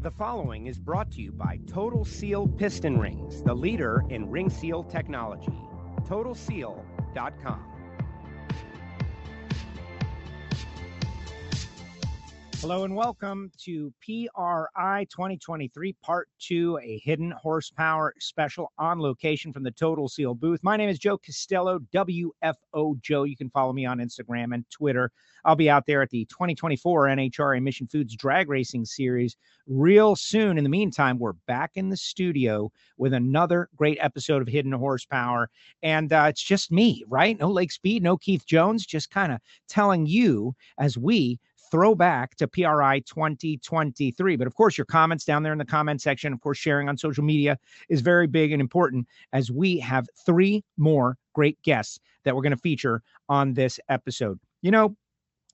The following is brought to you by Total Seal Piston Rings, the leader in ring seal technology. TotalSeal.com. Hello and welcome to PRI 2023 Part 2, a hidden horsepower special on location from the Total Seal booth. My name is Joe Costello, WFO Joe. You can follow me on Instagram and Twitter. I'll be out there at the 2024 NHRA Mission Foods Drag Racing Series real soon. In the meantime, we're back in the studio with another great episode of Hidden Horsepower. And uh, it's just me, right? No Lake Speed, no Keith Jones, just kind of telling you as we throwback to PRI 2023. But of course, your comments down there in the comment section, of course, sharing on social media is very big and important as we have three more great guests that we're going to feature on this episode. You know,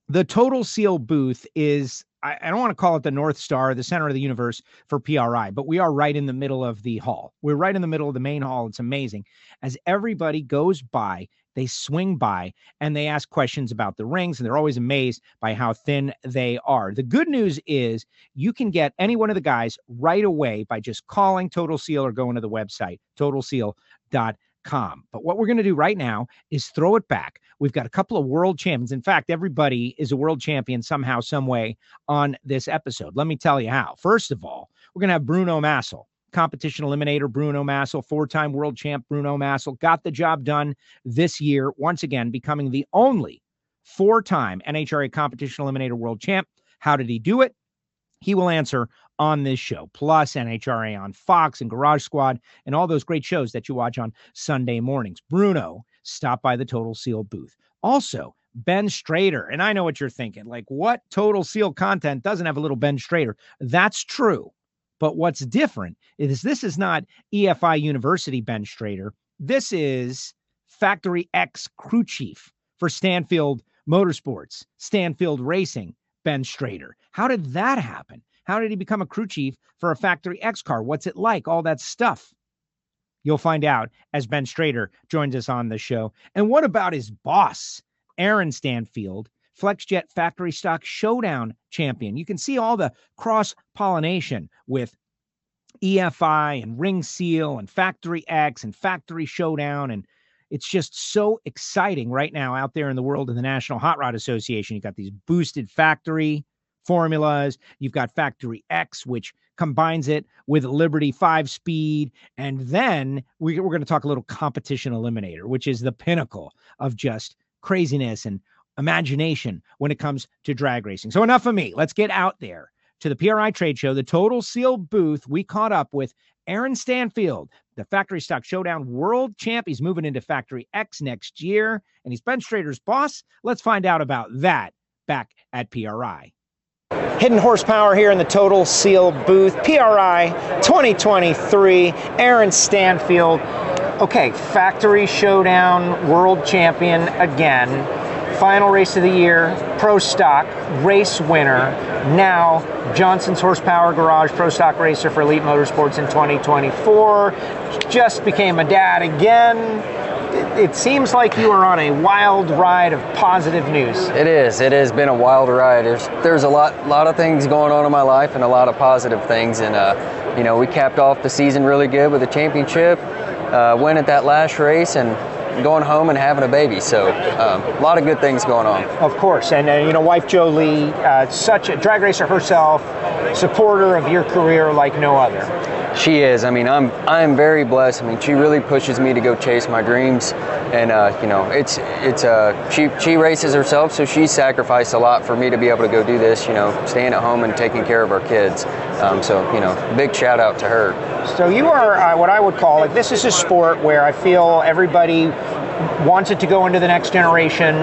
the Total Seal booth is I, I don't want to call it the North Star, the center of the universe for PRI, but we are right in the middle of the hall. We're right in the middle of the main hall. It's amazing. As everybody goes by, they swing by and they ask questions about the rings, and they're always amazed by how thin they are. The good news is you can get any one of the guys right away by just calling Total Seal or going to the website, totalseal.com com. But what we're going to do right now is throw it back. We've got a couple of world champions. In fact, everybody is a world champion somehow, some way on this episode. Let me tell you how. First of all, we're going to have Bruno Massel, competition eliminator Bruno Massel, four time world champ Bruno Massel, got the job done this year, once again, becoming the only four time NHRA competition eliminator world champ. How did he do it? He will answer on this show, plus NHRA on Fox and Garage Squad and all those great shows that you watch on Sunday mornings. Bruno stopped by the Total Seal booth. Also, Ben Strader. And I know what you're thinking like, what Total Seal content doesn't have a little Ben Strader? That's true. But what's different is this is not EFI University Ben Strader. This is Factory X crew chief for Stanfield Motorsports, Stanfield Racing, Ben Strader. How did that happen? How did he become a crew chief for a Factory X car? What's it like? All that stuff. You'll find out as Ben Strader joins us on the show. And what about his boss, Aaron Stanfield, FlexJet Factory Stock Showdown champion? You can see all the cross pollination with EFI and Ring Seal and Factory X and Factory Showdown. And it's just so exciting right now out there in the world of the National Hot Rod Association. You've got these boosted factory formulas. You've got Factory X, which combines it with Liberty five speed. And then we, we're going to talk a little competition eliminator, which is the pinnacle of just craziness and imagination when it comes to drag racing. So, enough of me. Let's get out there to the PRI trade show, the Total Seal booth. We caught up with Aaron Stanfield, the Factory Stock Showdown world champ. He's moving into Factory X next year, and he's Ben Strader's boss. Let's find out about that back at PRI. Hidden horsepower here in the Total Seal booth. PRI 2023. Aaron Stanfield. Okay, Factory Showdown World Champion again. Final race of the year, Pro Stock race winner. Now Johnson's Horsepower Garage Pro Stock Racer for Elite Motorsports in 2024. Just became a dad again it seems like you are on a wild ride of positive news. It is. It has been a wild ride. There's there's a lot lot of things going on in my life and a lot of positive things. And uh, you know, we capped off the season really good with a championship. Uh, win at that last race and going home and having a baby. So um, a lot of good things going on. Of course, and uh, you know, wife Jolie, uh, such a drag racer herself, supporter of your career like no other. She is. I mean, I'm I'm very blessed. I mean, she really pushes me to go chase my dreams, and uh, you know, it's it's uh, she she races herself, so she sacrificed a lot for me to be able to go do this. You know, staying at home and taking care of our kids. Um, so you know, big shout out to her. So you are uh, what I would call like this is a sport where I feel everybody wants it to go into the next generation,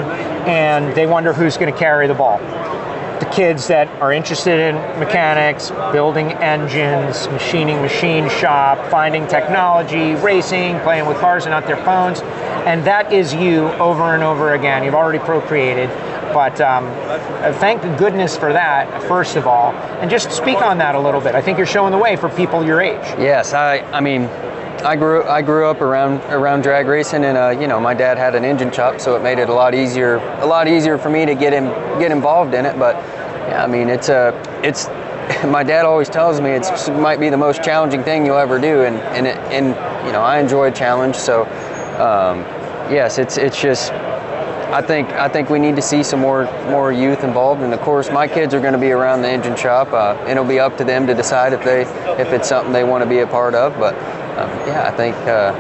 and they wonder who's going to carry the ball the kids that are interested in mechanics, building engines, machining machine shop, finding technology, racing, playing with cars and not their phones. And that is you over and over again. You've already procreated. But um, thank goodness for that, first of all. And just speak on that a little bit. I think you're showing the way for people your age. Yes, I, I mean, I grew I grew up around around drag racing, and uh, you know my dad had an engine shop, so it made it a lot easier a lot easier for me to get him get involved in it. But yeah, I mean it's a it's my dad always tells me it's it might be the most challenging thing you'll ever do, and and it, and you know I enjoy a challenge. So um, yes, it's it's just I think I think we need to see some more more youth involved, and of course, my kids are going to be around the engine shop, uh, and it'll be up to them to decide if they if it's something they want to be a part of. But yeah, I think uh,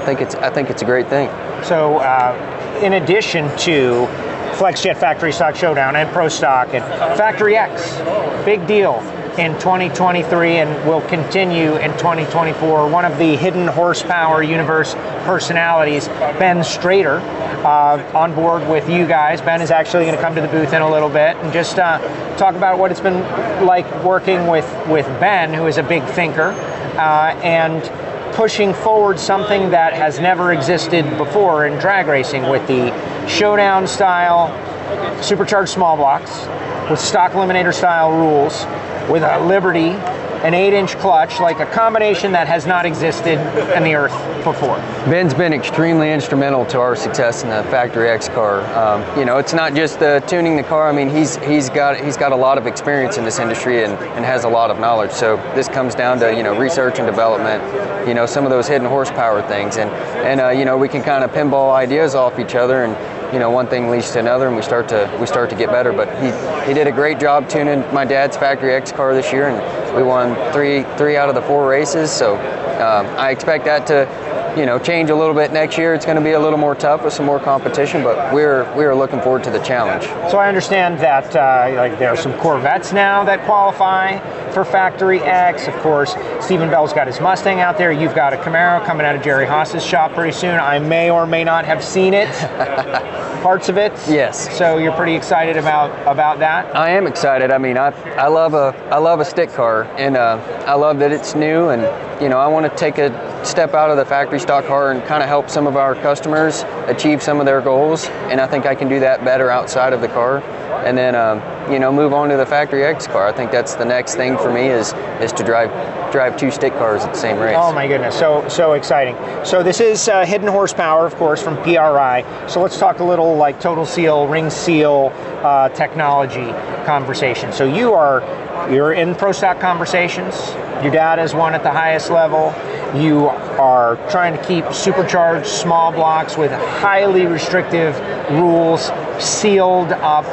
I think it's I think it's a great thing. So, uh, in addition to FlexJet Factory Stock Showdown and Pro Stock and Factory X, big deal in 2023 and will continue in 2024. One of the hidden horsepower universe personalities, Ben Strader, uh, on board with you guys. Ben is actually going to come to the booth in a little bit and just uh, talk about what it's been like working with, with Ben, who is a big thinker, uh, and pushing forward something that has never existed before in drag racing with the showdown style supercharged small blocks with stock eliminator style rules with a Liberty, an 8 inch clutch, like a combination that has not existed in the earth before. Ben's been extremely instrumental to our success in the Factory X car. Um, you know, it's not just the tuning the car. I mean, he's he's got he's got a lot of experience in this industry and, and has a lot of knowledge. So this comes down to you know research and development. You know, some of those hidden horsepower things, and and uh, you know we can kind of pinball ideas off each other and you know one thing leads to another and we start to we start to get better. But he he did a great job tuning my dad's factory x car this year and we won three three out of the four races. So um, i expect that to you know change a little bit next year. It's going to be a little more tough with some more competition but we're we're looking forward to the challenge. So i understand that uh, like there are some corvettes now that qualify for factory x. Of course stephen bell's got his mustang out there. You've got a camaro coming out of jerry haas's shop pretty soon. I may or may not have seen it. Parts of it? Yes. So you're pretty excited about about that? I am excited. I mean i i love a i love a stick car and uh, i love that it's new and you know i want to take a step out of the factory stock car and kind of help some of our customers achieve some of their goals. And I think I can do that better outside of the car. And then, um, you know, move on to the factory X car. I think that's the next thing for me is is to drive drive two stick cars at the same race. Oh my goodness, so so exciting. So this is uh, hidden horsepower, of course, from PRI. So let's talk a little like total seal, ring seal uh, technology conversation. So you are you're in pro stock conversations. Your dad is one at the highest level you are trying to keep supercharged small blocks with highly restrictive rules sealed up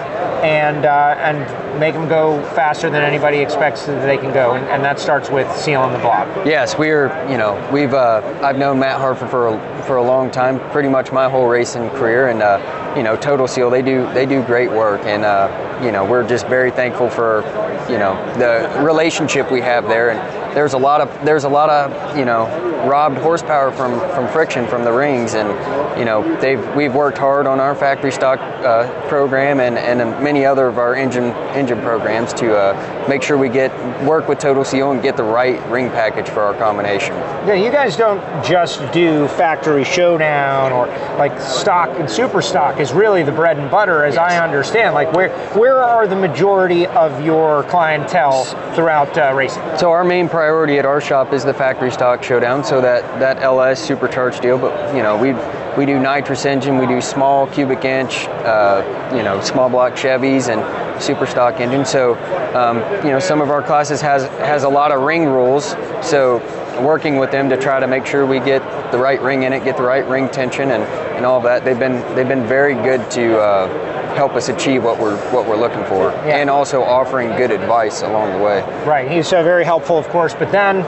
and uh, and make them go faster than anybody expects that they can go, and, and that starts with sealing the block. Yes, we're you know we've uh, I've known Matt Hartford for a, for a long time, pretty much my whole racing career, and uh, you know Total Seal they do they do great work, and uh, you know we're just very thankful for you know the relationship we have there, and there's a lot of there's a lot of you know robbed horsepower from from friction from the rings, and you know they've we've worked hard on our factory stock uh, program and and many other of our engine engine programs to uh, make sure we get work with Total Seal and get the right ring package for our combination. Yeah, you guys don't just do factory showdown or like stock and super stock is really the bread and butter, as yes. I understand. Like where where are the majority of your clientele throughout uh, racing? So our main priority at our shop is the factory stock showdown. So that that LS supercharged deal, but you know we we do nitrous engine, we do small cubic inch, uh, you know, small block Chevys and super stock engine. So, um, you know, some of our classes has has a lot of ring rules. So, working with them to try to make sure we get the right ring in it, get the right ring tension, and, and all that. They've been they've been very good to uh, help us achieve what we're what we're looking for, yeah. and also offering good advice along the way. Right, he's uh, very helpful, of course. But then,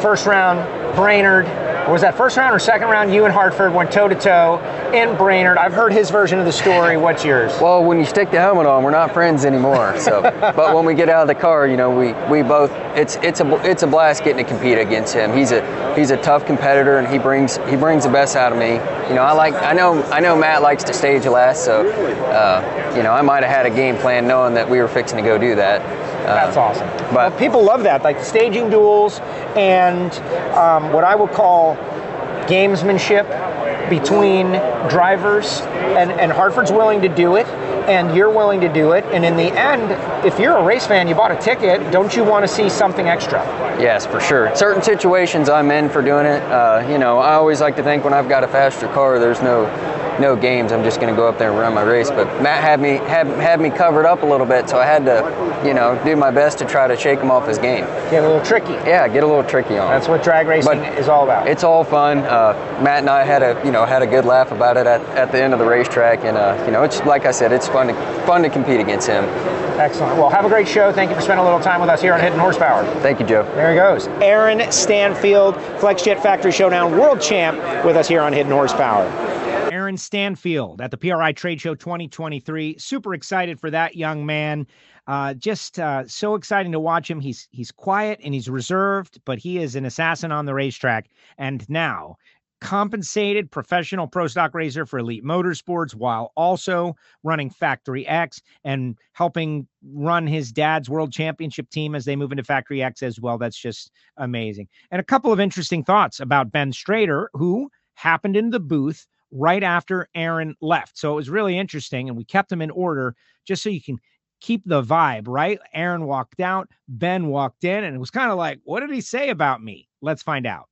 first round, Brainerd was that first round or second round? You and Hartford went toe to toe in Brainerd. I've heard his version of the story. What's yours? Well, when you stick the helmet on, we're not friends anymore. So, but when we get out of the car, you know, we, we both it's it's a it's a blast getting to compete against him. He's a he's a tough competitor, and he brings he brings the best out of me. You know, I like I know I know Matt likes to stage last, so uh, you know I might have had a game plan knowing that we were fixing to go do that. That's awesome. But well, people love that, like staging duels and um, what I would call gamesmanship between drivers, and, and Hartford's willing to do it. And you're willing to do it. And in the end, if you're a race fan, you bought a ticket, don't you want to see something extra? Yes, for sure. Certain situations I'm in for doing it. Uh, you know, I always like to think when I've got a faster car, there's no no games. I'm just going to go up there and run my race. But Matt had me had, had me covered up a little bit, so I had to, you know, do my best to try to shake him off his game. Get a little tricky. Yeah, get a little tricky on. That's what drag racing But is all about. It's all fun. Uh, Matt and I had a you know had a good laugh about it at, at the end of the racetrack, and uh, you know it's like I said, it's fun to fun to compete against him. Excellent. Well, have a great show. Thank you for spending a little time with us here on Hidden Horsepower. Thank you, Joe. There he goes. Aaron Stanfield, FlexJet Factory Showdown World Champ, with us here on Hidden Horsepower. Aaron Stanfield at the PRI Trade Show 2023. Super excited for that young man. Uh, just uh, so exciting to watch him. He's he's quiet and he's reserved, but he is an assassin on the racetrack. And now compensated professional pro stock racer for Elite Motorsports while also running Factory X and helping run his dad's world championship team as they move into Factory X as well. That's just amazing. And a couple of interesting thoughts about Ben Strader, who happened in the booth right after Aaron left. So it was really interesting. And we kept them in order just so you can keep the vibe, right? Aaron walked out, Ben walked in, and it was kind of like, what did he say about me? Let's find out.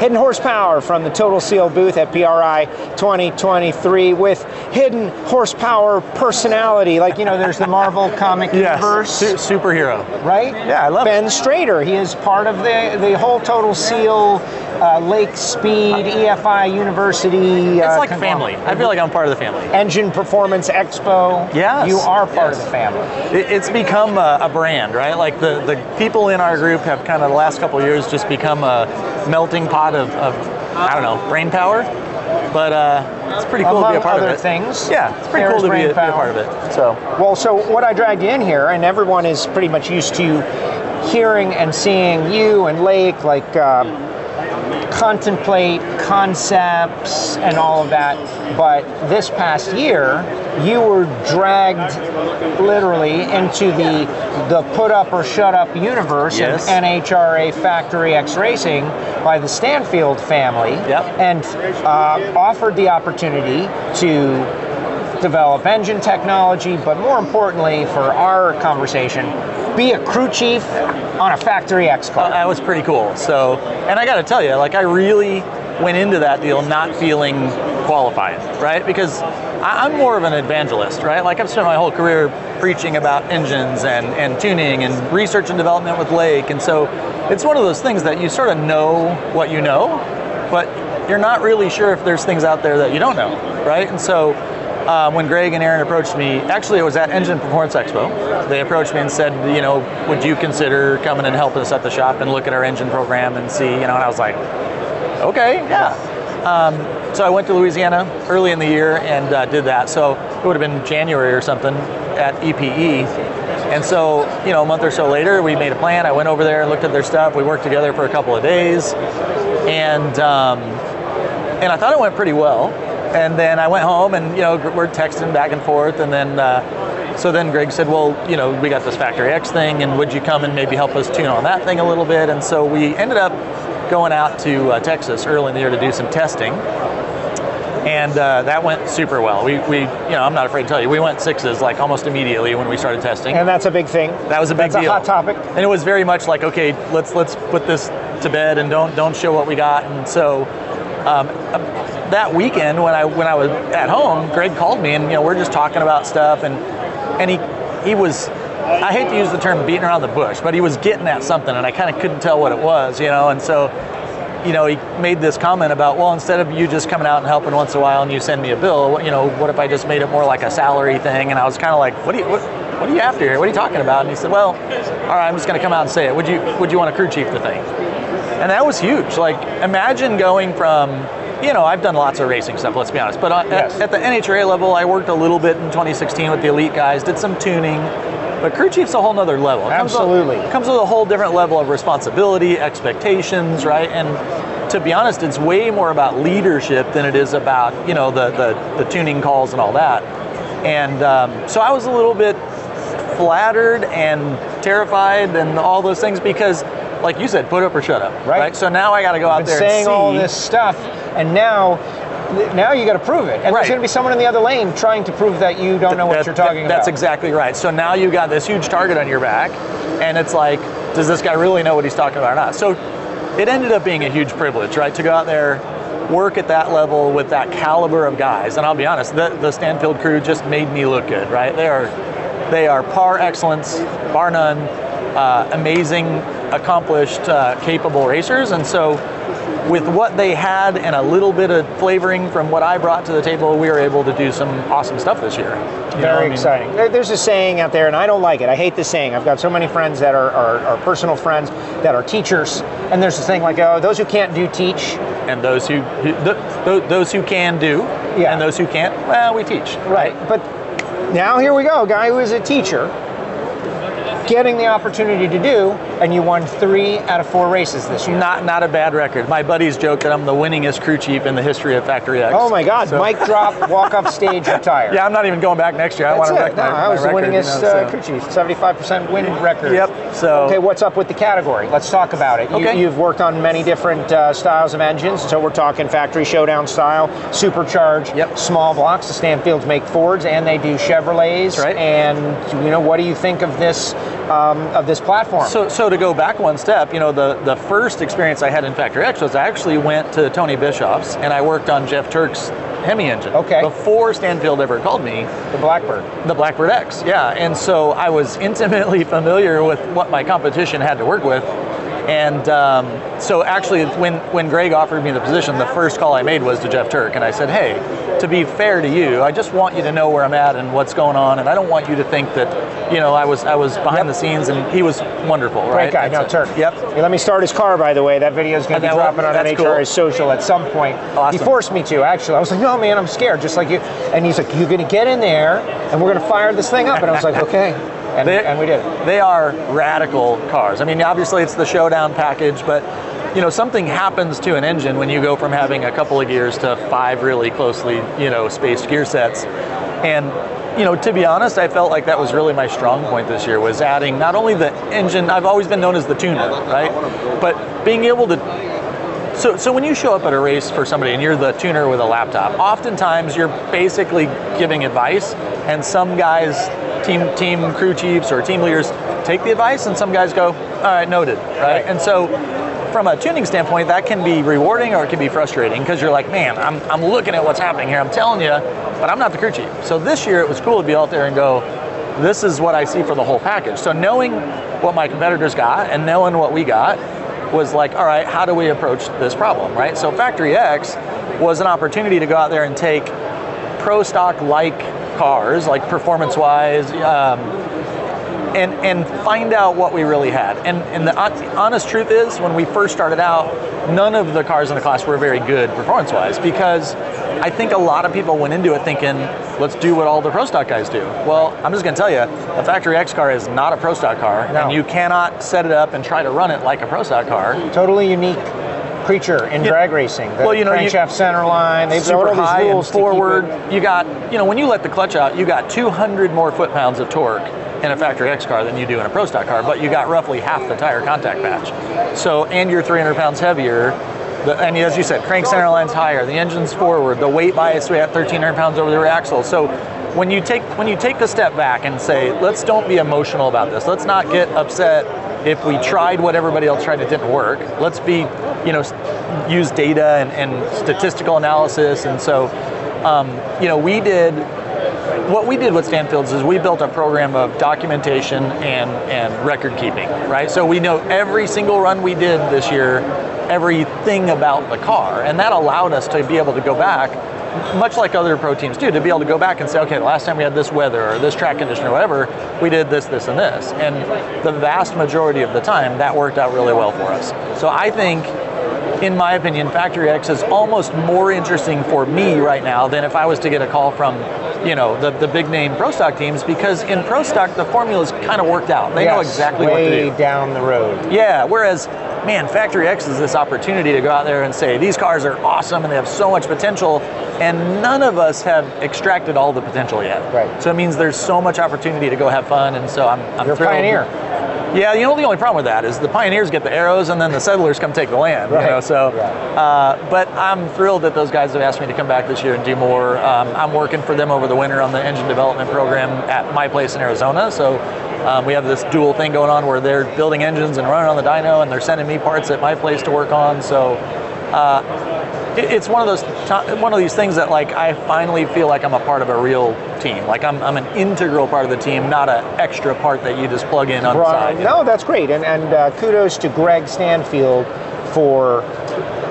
Hidden Horsepower from the Total Seal booth at PRI 2023 with hidden horsepower personality. Like, you know, there's the Marvel comic universe, Su- superhero. right? Yeah, I love it Ben Strader. He is part of the, the whole Total Seal, uh, Lake Speed, EFI University. It's uh, like conglomerate. family. I feel like I'm part of the family. Engine Performance Expo. Yes, You are part yes. of the family. It, it's become a, a brand, right? Like the, the people in our group have kind of the last couple years just become a melting pot of, of I don't know, brain power. But uh, it's pretty cool Among to be a part other of it. things. Yeah, it's pretty cool to be a, be a part of it. So Well, so what I dragged you in here, and everyone is pretty much used to hearing and seeing you and Lake like uh, contemplate concepts and all of that. But this past year, you were dragged literally into the the put up or shut up universe Yes. of NHRA Factory X Racing by the Stanfield family, Yep. and uh, offered the opportunity to develop engine technology, but more importantly for our conversation, be a crew chief on a Factory X car. that was pretty cool. So, and I got to tell you, like I really went into that deal not feeling qualified, right? Because I'm more of an evangelist, right? Like I've spent my whole career preaching about engines and, and tuning and research and development with Lake. And so it's one of those things that you sort of know what you know, but you're not really sure if there's things out there that you don't know, right? And so uh, when Greg and Aaron approached me, actually it was at Engine Performance Expo. They approached me and said, you know, would you consider coming and helping us at the shop and look at our engine program and see, you know, and I was like, okay, yeah. Um, so I went to Louisiana early in the year and uh, did that. So it would have been January or something at EPE. And so, you know, a month or so later, we made a plan. I went over there and looked at their stuff. We worked together for a couple of days, and um, and I thought it went pretty well. And then I went home, and you know, we're texting back and forth, and then. Uh, so then Greg said, "Well, you know, we got this Factory X thing, and would you come and maybe help us tune on that thing a little bit?" And so we ended up going out to uh, Texas early in the year to do some testing, and uh, that went super well. We, we, you know, I'm not afraid to tell you, we went sixes like almost immediately when we started testing. and that's a big thing. That was a big That's deal. a hot topic. And it was very much like, okay, let's let's put this to bed and don't don't show what we got. And so um, that weekend when I when I was at home, Greg called me and you know we're just talking about stuff and and he he was I hate to use the term beating around the bush, but he was getting at something and I kind of couldn't tell what it was, you know. And so you know, he made this comment about, well, instead of you just coming out and helping once in a while and you send me a bill, you know, what if I just made it more like a salary thing? And I was kind of like, what do you, what, what are you after here? What are you talking about? And he said, well, all right, I'm just going to come out and say it. Would you, would you want to crew chief the thing? And that was huge. Like, imagine going from, you know, I've done lots of racing stuff, let's be honest, but on- Yes. at, at the NHRA level, I worked a little bit in 2016 with the elite guys, did some tuning, but crew chief's a whole nother level. It comes with- Absolutely. comes with a whole different level of responsibility, expectations, right? And to be honest, it's way more about leadership than it is about you know the the, the tuning calls and all that. And um, so I was a little bit flattered and terrified and all those things because, like you said, put up or shut up, Right. So now I got to go out been there saying all this stuff, and now now you got to prove it, and Right. there's going to be someone in the other lane trying to prove that you don't know what That- you're talking that- about. That's exactly right. So now you got this huge target on your back, and it's like, does this guy really know what he's talking about or not? So it ended up being a huge privilege, right, to go out there, work at that level with that caliber of guys. And I'll be honest, the, the Stanfield crew just made me look good, right? They are, they are par excellence, bar none, uh, amazing, accomplished, uh, capable racers, and so with what they had and a little bit of flavoring from what I brought to the table, we were able to do some awesome stuff this year. You what I Very mean? exciting. There's a saying out there, and I don't like it. I hate this saying. I've got so many friends that are, are, are personal friends that are teachers, and there's this thing like, oh, those who can't do teach. And those who, who th- th- those who can do, Yeah. and those who can't, well, we teach. Right. But now here we go, a guy who is a teacher getting the opportunity to do, and you won three out of four races this year. Not not a bad record. My buddies joke that I'm the winningest crew chief in the history of Factory X. Oh my God! So- Mic drop, walk off stage, retire. Yeah, I'm not even going back next year. I That's want to wreck No, my, I my was the record, you winningest know, uh, crew chief, 75% win record. Yep. So Okay, what's up with the category? Let's talk about it. Okay. You, have worked on many different uh, styles of engines, so we're talking factory showdown style, supercharged, Yep. small blocks. The Stanfields make Fords and they do Chevrolets. That's right. And you know, what do you think of this um, of this platform? So, so to go back one step, you know, the, the first experience I had in Factory X was I actually went to Tony Bischoff's and I worked on Jeff Turk's Hemi engine. Okay. Before Stanfield ever called me, the Blackbird. the Blackbird X, yeah. And so I was intimately familiar with what my competition had to work with. And um, so actually, when, when Greg offered me the position, the first call I made was to Jeff Turk. And I said, hey, to be fair to you, I just want you to know where I'm at and what's going on. And I don't want you to think that, you know, I was I was behind the scenes and he was wonderful, Great right? guy, And no, Turk. Yep. Hey, let me start his car, by the way. That video is going to be dropping on that's NHRA cool. social at some point. Awesome. He forced me to, actually. I was like, no, man, I'm scared, just like you. And he's like, you're going to get in there, and we're going to fire this thing up. And I was like, okay. And, They- and we did. They are radical cars. I mean, obviously it's the showdown package, but you know, something happens to an engine when you go from having a couple of gears to five really closely, you know, spaced gear sets. And you know, to be honest, I felt like that was really my strong point this year was adding not only the engine, I've always been known as the tuner, right? But being able to so, so when you show up at a race for somebody and you're the tuner with a laptop, oftentimes you're basically giving advice, and some guys, team team crew chiefs or team leaders, take the advice, and some guys go, "All right, noted," right? And so, from a tuning standpoint, that can be rewarding or it can be frustrating because you're like, "Man, I'm I'm looking at what's happening here. I'm telling you, but I'm not the crew chief." So this year it was cool to be out there and go, "This is what I see for the whole package." So knowing what my competitors got and knowing what we got was like, all right, how do we approach this problem, right? So Factory X was an opportunity to go out there and take pro stock like cars, like performance wise, um, and and find out what we really had. And and the honest truth is, when we first started out, none of the cars in the class were very good performance wise because I think a lot of people went into it thinking, let's do what all the pro stock guys do. Well, I'm just going to tell you, a Factory X car is not a pro stock car, No. and you cannot set it up and try to run it like a pro stock car. Totally unique creature in drag racing. The Well, you know, you- crankshaft center line. They've got all these rules forward. You got, you know, when you let the clutch out, you got 200 more foot pounds of torque in a factory X car than you do in a pro stock car, but you got roughly half the tire contact patch. So, and you're 300 pounds heavier. The, and as you said, crank center line's higher. The engine's forward. The weight bias we have 1,300 pounds over the rear axle. So, when you take when you take a step back and say, let's don't be emotional about this. Let's not get upset if we tried what everybody else tried it didn't work. Let's be, you know, use data and, and statistical analysis. And so, um, you know, we did what we did with Stanfields is we built a program of documentation and, and record keeping, right? So we know every single run we did this year, everything about the car, and that allowed us to be able to go back, much like other pro teams do, to be able to go back and say, okay, the last time we had this weather or this track condition or whatever, we did this, this, and this, and the vast majority of the time that worked out really well for us. So I think in my opinion, Factory X is almost more interesting for me right now than if I was to get a call from, you know, the, the big name pro stock teams because in pro stock the formula's kind of worked out. They know Yes, exactly what way to do. down the road. Yeah, whereas, man, Factory X is this opportunity to go out there and say these cars are awesome and they have so much potential, and none of us have extracted all the potential yet. Right. So it means there's so much opportunity to go have fun, and so I'm, I'm You're a thrilled. pioneer. Yeah, you know the only problem with that is the pioneers get the arrows and then the settlers come take the land. Right. You know, so, Right. uh, but I'm thrilled that those guys have asked me to come back this year and do more. Um, I'm working for them over the winter on the engine development program at my place in Arizona. So um, we have this dual thing going on where they're building engines and running on the dyno, and they're sending me parts at my place to work on. So. Uh, it- it's one of those one of these things that like I finally feel like I'm a part of a real team. Like I'm, I'm an integral part of the team, not an extra part that you just plug in on the Right. side. you No, that's great, and and uh, kudos to Greg Stanfield for,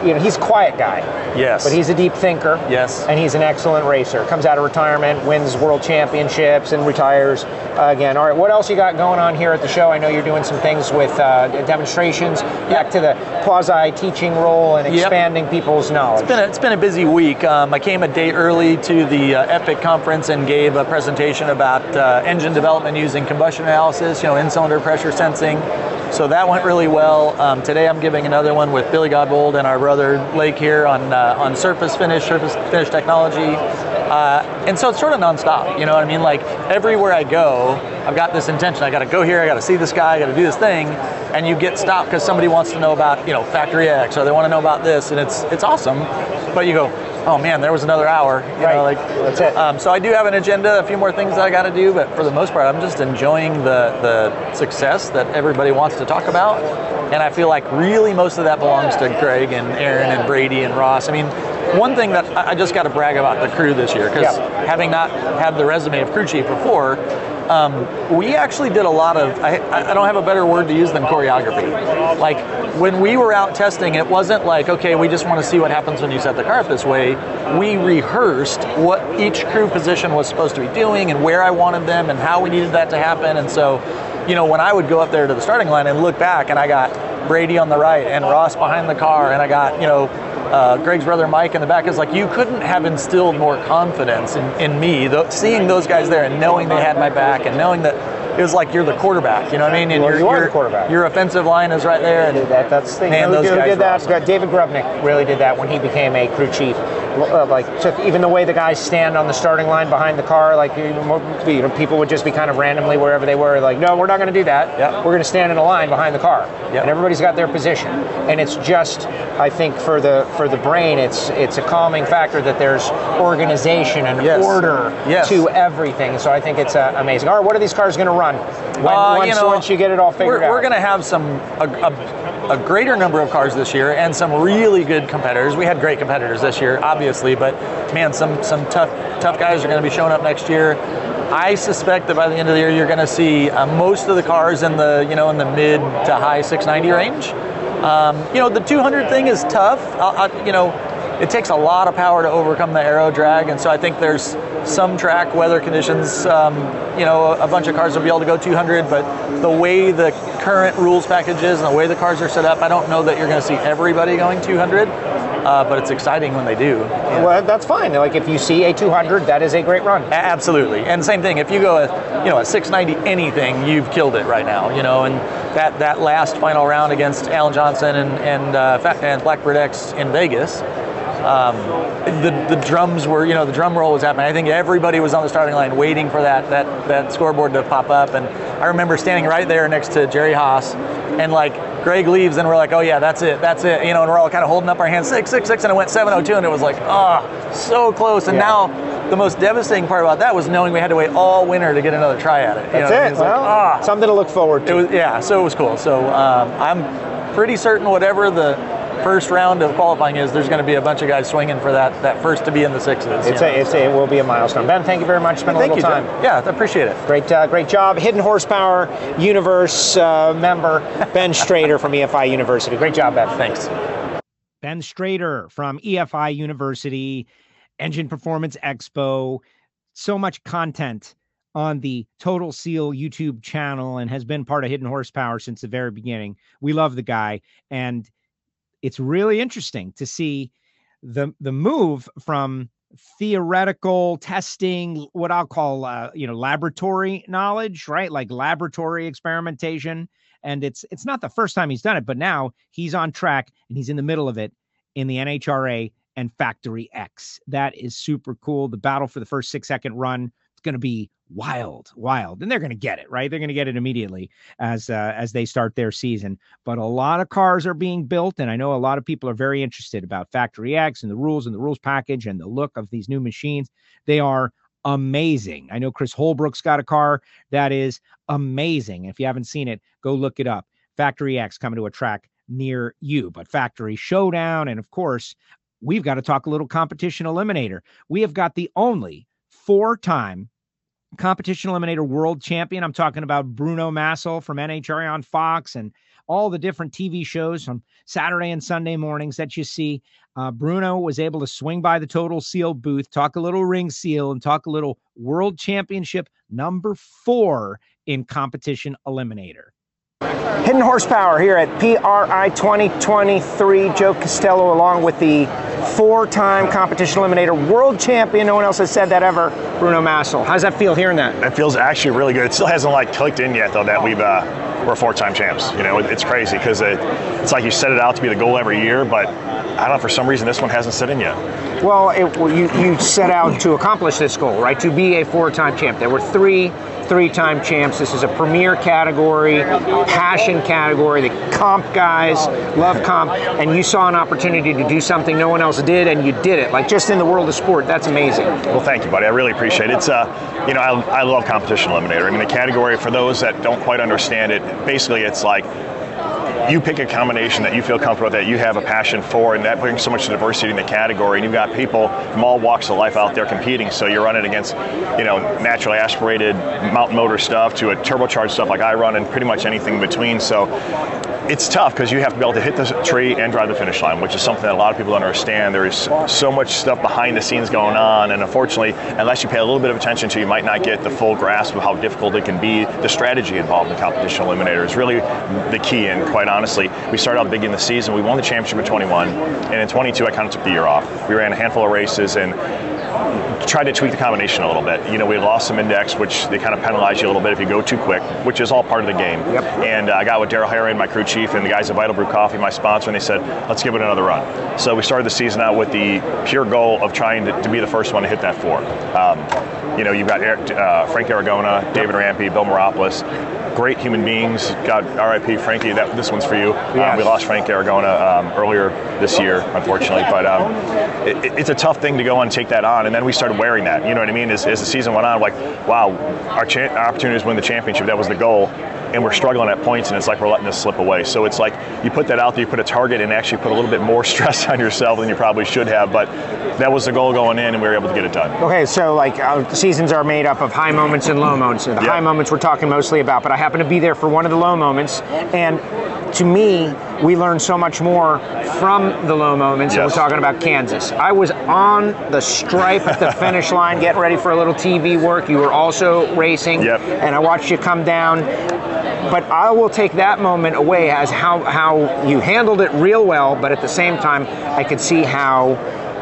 you know, he's a quiet guy, Yes. but he's a deep thinker. Yes. and he's an excellent racer. Comes out of retirement, wins world championships, and retires uh, again. All right, what else you got going on here at the show? I know you're doing some things with uh, demonstrations. Back to the quasi teaching role and Yep. expanding people's knowledge. It's been, a, it's been a busy week. Um, I came a day early to the uh, EPIC conference and gave a presentation about uh, engine development using combustion analysis, you know, in-cylinder pressure sensing. So that went really well. Um, today I'm giving another one with Billy Godbold and our brother Lake here on uh, on surface finish, surface finish technology. Uh, and so it's sort of nonstop. You know what I mean? Like everywhere I go, I've got this intention. I got to go here. I got to see this guy. I got to do this thing. And you get stopped because somebody wants to know about you know Factory X or they want to know about this, and it's it's awesome. But you go, oh man, there was another hour. You Right. Know, like That's it. Um, so I do have an agenda, a few more things that I got to do, but for the most part, I'm just enjoying the the success that everybody wants to talk about. And I feel like really most of that belongs to Greg and Aaron and Brady and Ross. I mean, one thing that I I just got to brag about the crew this year because Yeah. having not had the resume of crew chief before, um, we actually did a lot of. I, I don't have a better word to use than choreography. Like when we were out testing, it wasn't like okay, we just want to see what happens when you set the car up this way. We rehearsed what each crew position was supposed to be doing and where I wanted them and how we needed that to happen. And so, you know, when I would go up there to the starting line and look back, and I got Brady on the right and Ross behind the car, and I got you know uh, Greg's brother Mike in the back is like you couldn't have instilled more confidence in, in me. Seeing those guys there and knowing they had my back and knowing that it was like you're the quarterback. You know what I mean? And Well, your, you are the quarterback. Your offensive line is right there. And That, that's the thing. Man, who, those who guys did that? awesome. David Grubnic really did that when he became a crew chief. Uh, like took even the way the guys stand on the starting line behind the car, like you know, you know, people would just be kind of randomly wherever they were. Like, no, we're not going to do that. Yep. We're going to stand in a line behind the car, Yep. and everybody's got their position. And it's just, I think, for the for the brain, it's it's a calming factor that there's organization and Yes. order Yes. to everything. So I think it's uh, amazing. All right, what are these cars going to run when, Uh, once, you know, once you get it all figured we're, out? We're going to have some a, a, a greater number of cars this year and some really good competitors. We had great competitors this year, obviously, but man, some some tough tough guys are going to be showing up next year. I suspect that by the end of the year, you're going to see uh, most of the cars in the you know in the mid to high 690 range. Um, you know, the 200 thing is tough. I, I, you know, it takes a lot of power to overcome the aero drag, and so I think there's some track weather conditions. Um, you know, a bunch of cars will be able to go 200, but the way the current rules package is and the way the cars are set up, I don't know that you're going to see everybody going 200. Uh, but it's exciting when they do. Well, that's fine. Like if you see a 200, that is a great run. Absolutely, and same thing. If you go a you know a 690 anything, you've killed it right now. You know, and that that last final round against Alan Johnson and and uh, and Blackbird X in Vegas, um, the the drums were you know the drum roll was happening. I think everybody was on the starting line waiting for that that that scoreboard to pop up, and I remember standing right there next to Jerry Haas, and like Greg leaves, and we're like, oh yeah, that's it, that's it. You know, and we're all kind of holding up our hands, six six six, and it went 702, and it was like, oh, so close. And Yeah. now the most devastating part about that was knowing we had to wait all winter to get another try at it. You That's know, it. was like, well, ah. something to look forward to. It was yeah, so it was cool. So um, I'm pretty certain whatever the first round of qualifying is, there's going to be a bunch of guys swinging for that that first to be in the sixes. it's a, know. it's a, it will be a milestone. Ben, thank you very much. Spent a Thank little you, time. Jim. Yeah, appreciate it. Great, uh, great job. Hidden Horsepower Universe uh, member Ben Strader from EFI University. Great job, Ben. Thanks. Ben Strader from EFI University, Engine Performance Expo. So much content on the Total Seal YouTube channel and has been part of Hidden Horsepower since the very beginning. We love the guy, and it's really interesting to see the the move from theoretical testing, what I'll call uh, you know laboratory knowledge, right? Like laboratory experimentation, and it's it's not the first time he's done it, but now he's on track and he's in the middle of it in the NHRA and Factory X. That is super cool. The battle for the first six second run is going to be wild, wild, and they're going to get it right. They're going to get it immediately as uh, as they start their season. But a lot of cars are being built, and I know a lot of people are very interested about Factory X and the rules and the rules package and the look of these new machines. They are amazing. I know Chris Holbrook's got a car that is amazing. If you haven't seen it, go look it up. Factory X coming to a track near you, but Factory Showdown, and of course. We've got to talk a little competition eliminator. We have got the only four time competition eliminator world champion. I'm talking about Bruno Massel from NHRA on Fox and all the different TV shows on Saturday and Sunday mornings that you see. Uh, Bruno was able to swing by the Total Seal booth, talk a little ring seal, and talk a little world championship number four in competition eliminator. Hidden horsepower here at PRI 2023. Joe Costello, along with the four time competition eliminator world champion. No one else has said that ever. Bruno Massel. How's that feel hearing that? It feels actually really good. It still hasn't like clicked in yet, though, that we've. Uh, we're four-time champs. You know, it's crazy because it, it's like you set it out to be the goal every year, but I don't know, for some reason this one hasn't set in yet. Well, it, you, you set out to accomplish this goal, right? To be a four-time champ. There were three three-time champs. This is a premier category, passion category. The comp guys love comp, and you saw an opportunity to do something no one else did, and you did it. Like just in the world of sport, that's amazing. Well, thank you, buddy. I really appreciate it. It's uh, you know, I, I love competition eliminator. I mean, the category for those that don't quite understand it, basically, it's like you pick a combination that you feel comfortable that you have a passion for, and that brings so much diversity in the category. And you've got people from all walks of life out there competing. So you're running against, you know, naturally aspirated mountain motor stuff to a turbocharged stuff like I run, and pretty much anything in between. So it's tough because you have to be able to hit the tree and drive the finish line, which is something that a lot of people don't understand. There's so much stuff behind the scenes going on, and unfortunately, unless you pay a little bit of attention to, you might not get the full grasp of how difficult it can be. The strategy involved in competition eliminator is really the key, and quite honestly, we started out big in the season. We won the championship in 21, and in 22, I kind of took the year off. We ran a handful of races, and tried to tweak the combination a little bit. You know, we lost some index, which they kind of penalize you a little bit if you go too quick, which is all part of the game. Yep. And uh, I got with Daryl Harry, my crew chief, and the guys at Vital Brew Coffee, my sponsor, and they said, let's give it another run. So we started the season out with the pure goal of trying to, to be the first one to hit that four. Um, you know, you've got Eric, uh, Frank Aragona, David Rampy, Bill Maropulos, great human beings. God, R.I.P. Frankie. That this one's for you. Yes. Um, we lost Frank Aragona um, earlier this year, unfortunately, but um, it, it's a tough thing to go and take that on. And then we started wearing that. You know what I mean? As, as the season went on, like, wow, our, cha- our opportunity to win the championship. That was the goal and we're struggling at points, and it's like we're letting this slip away. So it's like you put that out there, you put a target, and actually put a little bit more stress on yourself than you probably should have. But that was the goal going in, and we were able to get it done. Okay, so like uh, seasons are made up of high moments and low moments. The Yep. high moments we're talking mostly about, but I happen to be there for one of the low moments, and to me, we learned so much more from the low moments. And we're talking about Kansas. I was on the stripe at the finish line, getting ready for a little TV work. You were also racing, Yep. and I watched you come down. But I will take that moment away as how how you handled it real well. But at the same time, I could see how.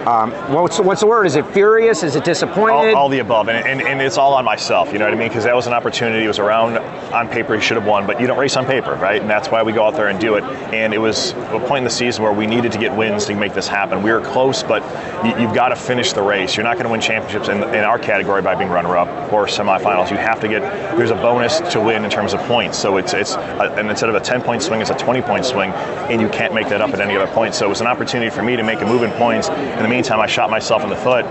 Um, what's what's the word? Is it furious? Is it disappointed? all, all the above, and, and, and it's all on myself. You know what I mean? Because that was an opportunity. It was around on paper. He should have won, but you don't race on paper, right? And that's why we go out there and do it. And it was a point in the season where we needed to get wins to make this happen. We were close, but you, you've got to finish the race. You're not going to win championships in, in our category by being runner-up or semifinals. You have to get. There's a bonus to win in terms of points. So it's it's a, and instead of a 10-point swing, it's a 20-point swing, and you can't make that up at any other point. So it was an opportunity for me to make a move in points. In the meantime, I shot myself in the foot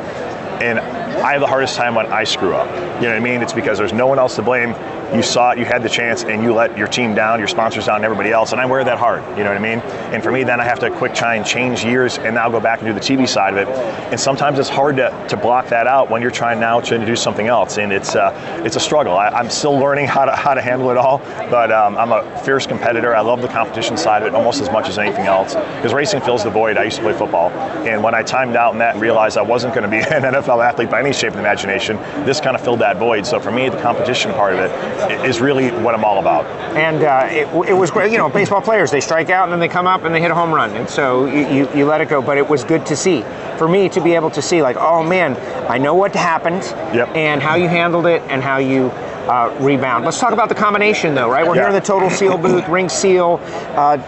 and I have the hardest time when I screw up. You know what I mean? It's because there's no one else to blame. You saw it, you had the chance, and you let your team down, your sponsors down, and everybody else. And I wear that hard. You know what I mean? And for me, then I have to quick try and change years and now go back and do the TV side of it. And sometimes it's hard to, to block that out when you're trying now to do something else. And it's uh, it's a struggle. I, I'm still learning how to how to handle it all. But um, I'm a fierce competitor. I love the competition side of it almost as much as anything else. Because racing fills the void. I used to play football, and when I timed out in that and realized I wasn't going to be an NFL athlete by any shape of the imagination, this kind of filled that void. So for me, the competition part of it is really what I'm all about. and uh, it, it was great. You know, baseball players they strike out and then they come up and they hit a home run, and so you, you, you let it go. But it was good to see for me to be able to see like, oh man, I know what happened Yep. and how you handled it and how you uh, rebound. Let's talk about the combination, though, right? We're Yeah. here in the Total Seal booth, ring seal, uh,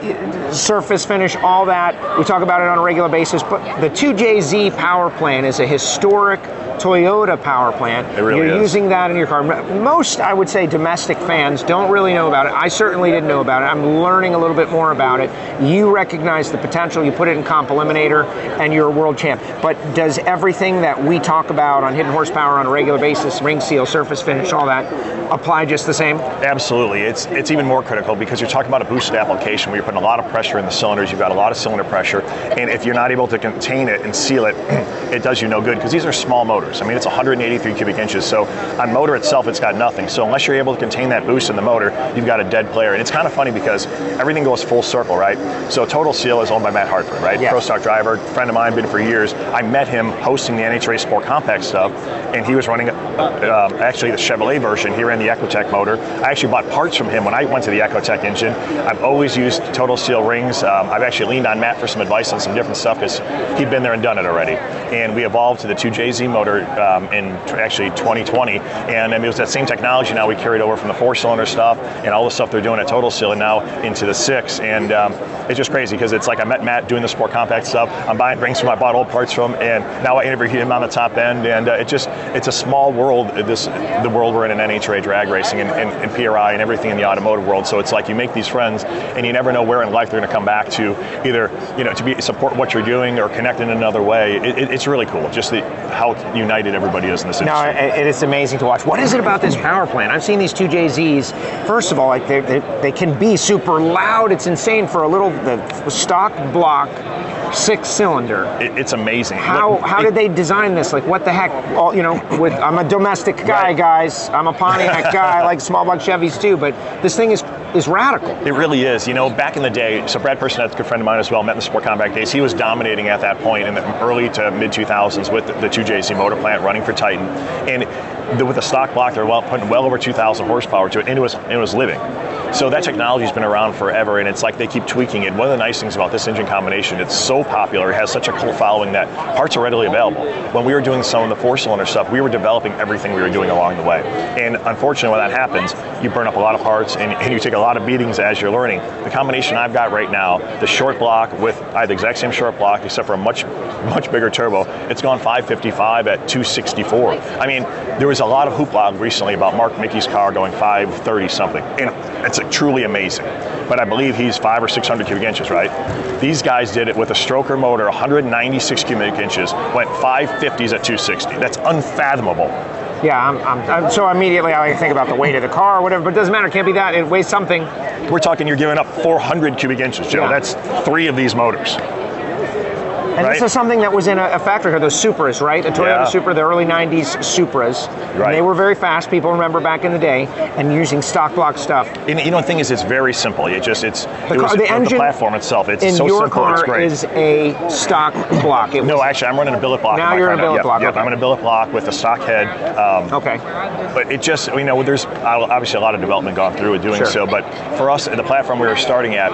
surface finish, all that. We talk about it on a regular basis, but the 2JZ power plant is a historic Toyota power plant. It really You're is. using that in your car. Most, I would say, domestic fans don't really know about it. I certainly didn't know about it. I'm learning a little bit more about it. You recognize the potential. You put it in Comp Eliminator, and you're a world champ. But does everything that we talk about on hidden horsepower on a regular basis, ring seal, surface finish, all that, apply just the same? Absolutely. It's it's even more critical because you're talking about a boosted application where you're putting a lot of pressure in the cylinders, you've got a lot of cylinder pressure, and if you're not able to contain it and seal it, it does you no good because these are small motors. I mean, it's 183 cubic inches, so on motor itself, it's got nothing. So unless you're able to contain that boost in the motor, you've got a dead player. And it's kind of funny because everything goes full circle, right? So Total Seal is owned by Matt Hartford, right? Yes. Pro stock driver, friend of mine, been for years. I met him hosting the NHRA Sport Compact stuff, and he was running um, actually the Chevrolet version. He ran the Ecotec motor. I actually bought parts from him when I went to the Ecotec engine. I've always used Total Seal rings. Um, I've actually leaned on Matt for some advice on some different stuff because he'd been there and done it already. And we evolved to the 2JZ motor um, in actually 2020, and I mean, it was that same technology now we carried over from the four-cylinder stuff and all the stuff they're doing at Total Seal, and now into the six. And um, it's just crazy because it's like I met Matt doing the Sport Compact stuff. I'm buying rings from bought old parts from, and now I interview him on the top end. And uh, it just it's a small world. uh, This the world we're in in NHRA drag racing and, and, and PRI and everything in the automotive world. So it's like you make these friends, and you never know where in life they're going to come back to, either you know to be support what you're doing or connect in another way. It, it, it's really cool, just the, how united everybody is in this No, industry. it, it is amazing to watch. What is it about this power plant? I've seen these two JZs. First of all, like they, they, they can be super loud. It's insane for a little the stock block six cylinder. It- it's amazing. How Look, how it- did they design this? Like what the heck? All, you know, with I'm a domestic guy, Right. guys. I'm a Pontiac guy. I like small block Chevys too. But this thing is is radical. It really is. You know, back in the day, so Brad Personett's a good friend of mine as well, met in the Sport Compact days. He was dominating at that point in the early to mid 2000s with the, the 2JZ motor plant running for Titan. And the, with the stock block, they're well, putting well over 2,000 horsepower to it, and it was, it was living. So that technology's been around forever, and it's like they keep tweaking it. One of the nice things about this engine combination, it's so popular, it has such a cult following that parts are readily available. When we were doing some of the four-cylinder stuff, we were developing everything we were doing along the way. And unfortunately, when that happens, you burn up a lot of parts, and, and you take a lot of beatings as you're learning. The combination I've got right now, the short block with I the exact same short block, except for a much, much bigger turbo. It's gone 555 at 264. I mean, there was a lot of hoopla recently about Mark Micke's car going 530 something, and it's like, truly amazing. But I believe he's five or 600 cubic inches, right? These guys did it with a stroker motor, 196 cubic inches, went 550s at 260. That's unfathomable. Yeah, I'm, I'm, I'm so immediately I think about the weight of the car or whatever. But it doesn't matter. It can't be that. It weighs something. We're talking you're giving up 400 cubic inches, Joe. Yeah. That's three of these motors. And Right. this is something that was in a, a factory here, those Supras, right? A Toyota Yeah. Supra, the early 90s Supras. And Right. they were very fast, people remember back in the day, and using stock block stuff. And you know, the thing is, it's very simple. It just, it's, The it car- the engine platform itself. It's in so your simple, it's car great. is a stock block. It no, actually, I'm running a billet block. Now you're in a billet Yep, block, Yep, okay. I'm in a billet block with a stock head. Um, Okay. But it just, you know, there's obviously a lot of development gone through with doing Sure. so. But for us, the platform we were starting at,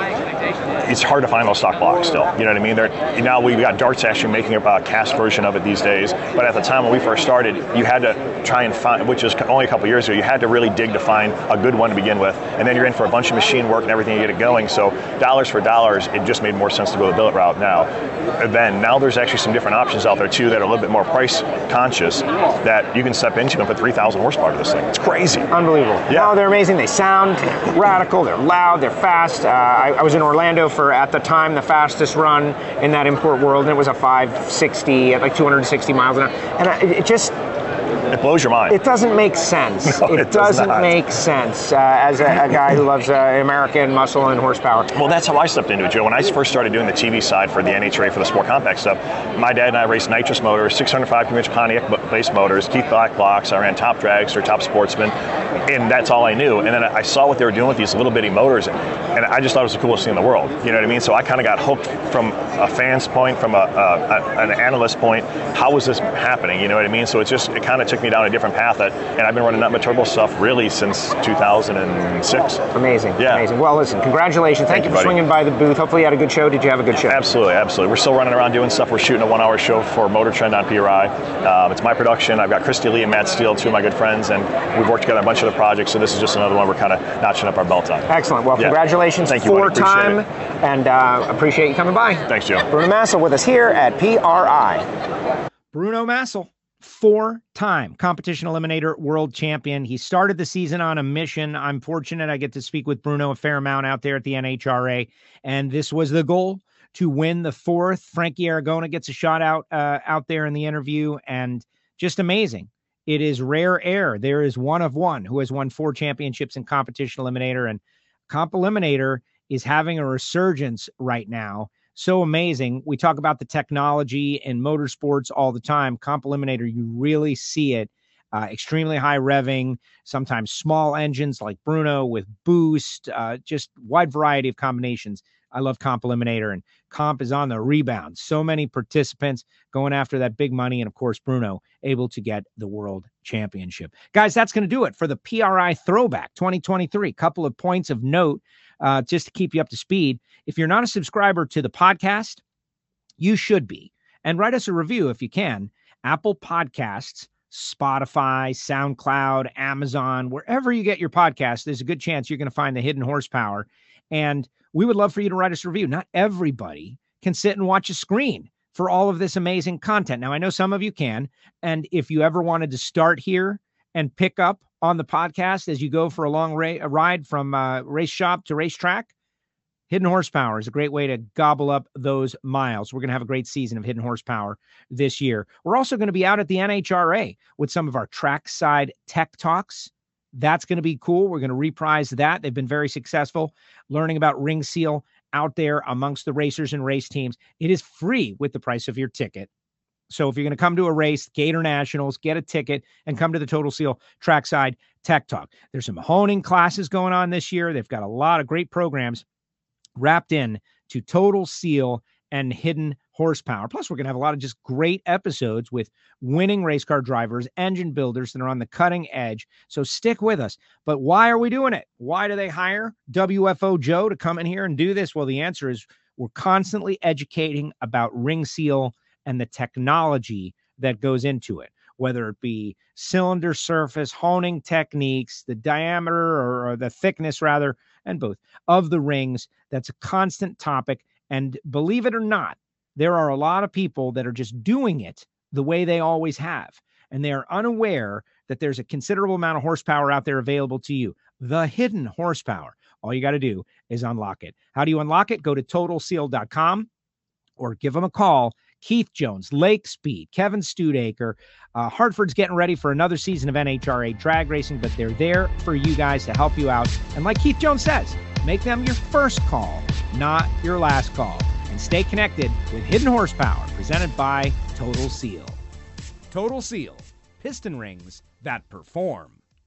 it's hard to find those stock blocks still. You know what I mean? They're, now we've got Darts actually making a cast version of it these days. But at the time when we first started, you had to try and find, which is only a couple years ago, you had to really dig to find a good one to begin with. And then you're in for a bunch of machine work and everything to get it going. So dollars for dollars, it just made more sense to go the billet route now. Then now there's actually some different options out there too that are a little bit more price conscious that you can step into and put 3,000 horsepower to this thing. It's crazy. Unbelievable. Yeah. No, they're amazing. They sound radical. They're loud. They're fast. Uh, I, I was in Orlando for, at the time, the fastest run in that import world, and it was a 560 at like 260 miles an hour. And I, it, just, It blows your mind. it doesn't make sense. No, it, it does doesn't not. make sense uh, as a, a guy who loves uh, American muscle and horsepower. Well, that's how I stepped into it, Joe. When I first started doing the TV side for the NHRA for the Sport Compact stuff, my dad and I raced nitrous motors, 605 inch Pontiac base motors, Keith Black blocks. I ran top drags dragster, top sportsman, and that's all I knew. And then I saw what they were doing with these little bitty motors, and I just thought it was the coolest thing in the world. You know what I mean? So I kind of got hooked from a fan's point, from a, a, a- an analyst point. How was this happening? You know what I mean? So it just it kind of took me down a different path. That, and I've been running but turbo stuff really since 2006. Amazing. Yeah. Amazing. Well, listen, congratulations. Thank, Thank you you, for buddy. swinging by the booth. Hopefully, you had a good show. Did you have a good show? Absolutely, absolutely. We're still running around doing stuff. We're shooting a one-hour show for Motor Trend on PRI. Um, it's my production. I've got Cristy Lee and Matt Steele, two of my good friends, and we've worked together a bunch of other projects. So this is just another one we're kind of notching up our belt on. Excellent. Well, Yeah. congratulations, Thank you, buddy. four time, it. and uh, appreciate you coming by. Thanks, Joe. Bruno Massel with us here at PRI. Bruno Massel, four time competition eliminator world champion. He started the season on a mission. I'm fortunate I get to speak with Bruno a fair amount out there at the NHRA, and this was the goal to win the fourth. Frankie Aragona gets a shot out uh, out there in the interview, and just amazing. It is rare air. There is one of one who has won four championships in competition eliminator, and comp eliminator is having a resurgence right now so amazing. We talk about the technology in motorsports all the time. Comp Eliminator, you really see it. Uh, extremely high revving, sometimes small engines like Bruno with boost, uh, just wide variety of combinations. I love Comp Eliminator, and Comp is on the rebound. So many participants going after that big money, and of course, Bruno able to get the world championship. Guys, that's going to do it for the PRI Throwback 2023. Couple of points of note uh, just to keep you up to speed. If you're not a subscriber to the podcast, you should be. And write us a review if you can. Apple Podcasts, Spotify, SoundCloud, Amazon, wherever you get your podcast, there's a good chance you're going to find the hidden horsepower. And we would love for you to write us a review. Not everybody can sit and watch a screen for all of this amazing content. Now, I know some of you can. And if you ever wanted to start here and pick up on the podcast as you go for a long ra- a ride from uh, race shop to racetrack, Hidden Horsepower is a great way to gobble up those miles. We're going to have a great season of Hidden Horsepower this year. We're also going to be out at the NHRA with some of our trackside tech talks. That's going to be cool. We're going to reprise that. They've been very successful learning about ring seal out there amongst the racers and race teams. It is free with the price of your ticket. So if you're going to come to a race, Gatornationals, get a ticket and come to the Total Seal Trackside Tech Talk. There's some honing classes going on this year. They've got a lot of great programs wrapped in to Total Seal and Hidden Horsepower. Plus, we're going to have a lot of just great episodes with winning race car drivers, engine builders that are on the cutting edge. So stick with us. But why are we doing it? Why do they hire WFO Joe to come in here and do this? Well, the answer is we're constantly educating about ring seal and the technology that goes into it, whether it be cylinder surface, honing techniques, the diameter or, or the thickness, rather, and both of the rings. That's a constant topic. And believe it or not, there are a lot of people that are just doing it the way they always have. And they are unaware that there's a considerable amount of horsepower out there available to you. The hidden horsepower. All you got to do is unlock it. How do you unlock it? Go to totalseal.com or give them a call. Keith Jones, Lake Speed, Kevin Studeaker. Uh, Hartford's getting ready for another season of NHRA drag racing, but they're there for you guys to help you out. And like Keith Jones says, make them your first call, not your last call. And stay connected with Hidden Horsepower, presented by Total Seal. Total Seal, piston rings that perform.